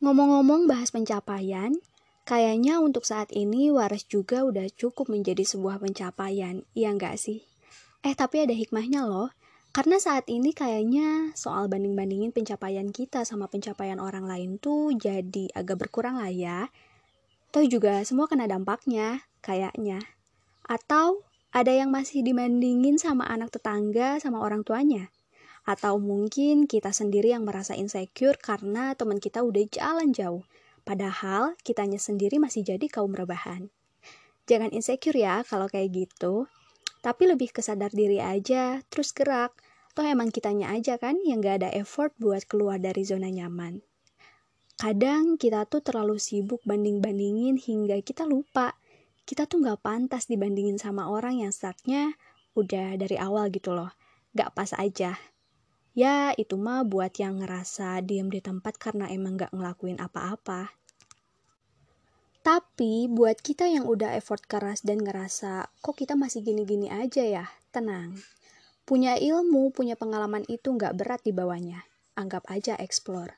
Ngomong-ngomong bahas pencapaian, kayaknya untuk saat ini waras juga udah cukup menjadi sebuah pencapaian, iya nggak sih? Eh tapi ada hikmahnya loh, karena saat ini kayaknya soal banding-bandingin pencapaian kita sama pencapaian orang lain tuh jadi agak berkurang lah ya. Toh juga semua kena dampaknya, kayaknya. Atau ada yang masih dibandingin sama anak tetangga sama orang tuanya. Atau mungkin kita sendiri yang merasa insecure karena teman kita udah jalan jauh. Padahal kitanya sendiri masih jadi kaum rebahan. Jangan insecure ya kalau kayak gitu. Tapi lebih kesadar diri aja, terus gerak. Toh emang kitanya aja kan yang gak ada effort buat keluar dari zona nyaman. Kadang kita tuh terlalu sibuk banding-bandingin hingga kita lupa. Kita tuh gak pantas dibandingin sama orang yang startnya udah dari awal gitu loh. Gak pas aja. Ya, itu mah buat yang ngerasa diam di tempat karena emang gak ngelakuin apa-apa. Tapi buat kita yang udah effort keras dan ngerasa kok kita masih gini-gini aja ya, tenang. Punya ilmu, punya pengalaman itu gak berat di bawahnya. Anggap aja explore.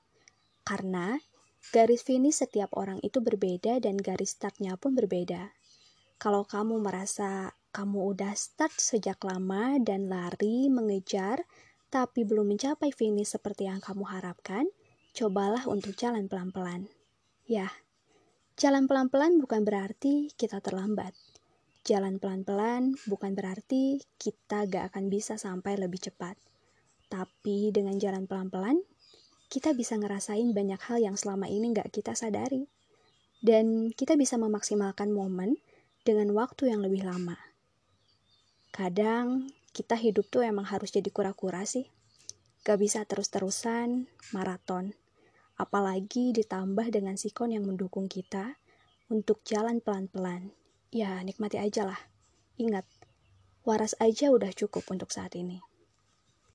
Karena garis finish setiap orang itu berbeda dan garis startnya pun berbeda. Kalau kamu merasa kamu udah start sejak lama dan lari mengejar, tapi belum mencapai finish seperti yang kamu harapkan, cobalah untuk jalan pelan-pelan. Ya, jalan pelan-pelan bukan berarti kita terlambat. Jalan pelan-pelan bukan berarti kita gak akan bisa sampai lebih cepat. Tapi dengan jalan pelan-pelan, kita bisa ngerasain banyak hal yang selama ini gak kita sadari. Dan kita bisa memaksimalkan momen dengan waktu yang lebih lama. Kadang kita hidup tuh emang harus jadi kura-kura sih. Gak bisa terus-terusan maraton. Apalagi ditambah dengan sikon yang mendukung kita untuk jalan pelan-pelan. Ya, nikmati aja lah. Ingat, waras aja udah cukup untuk saat ini.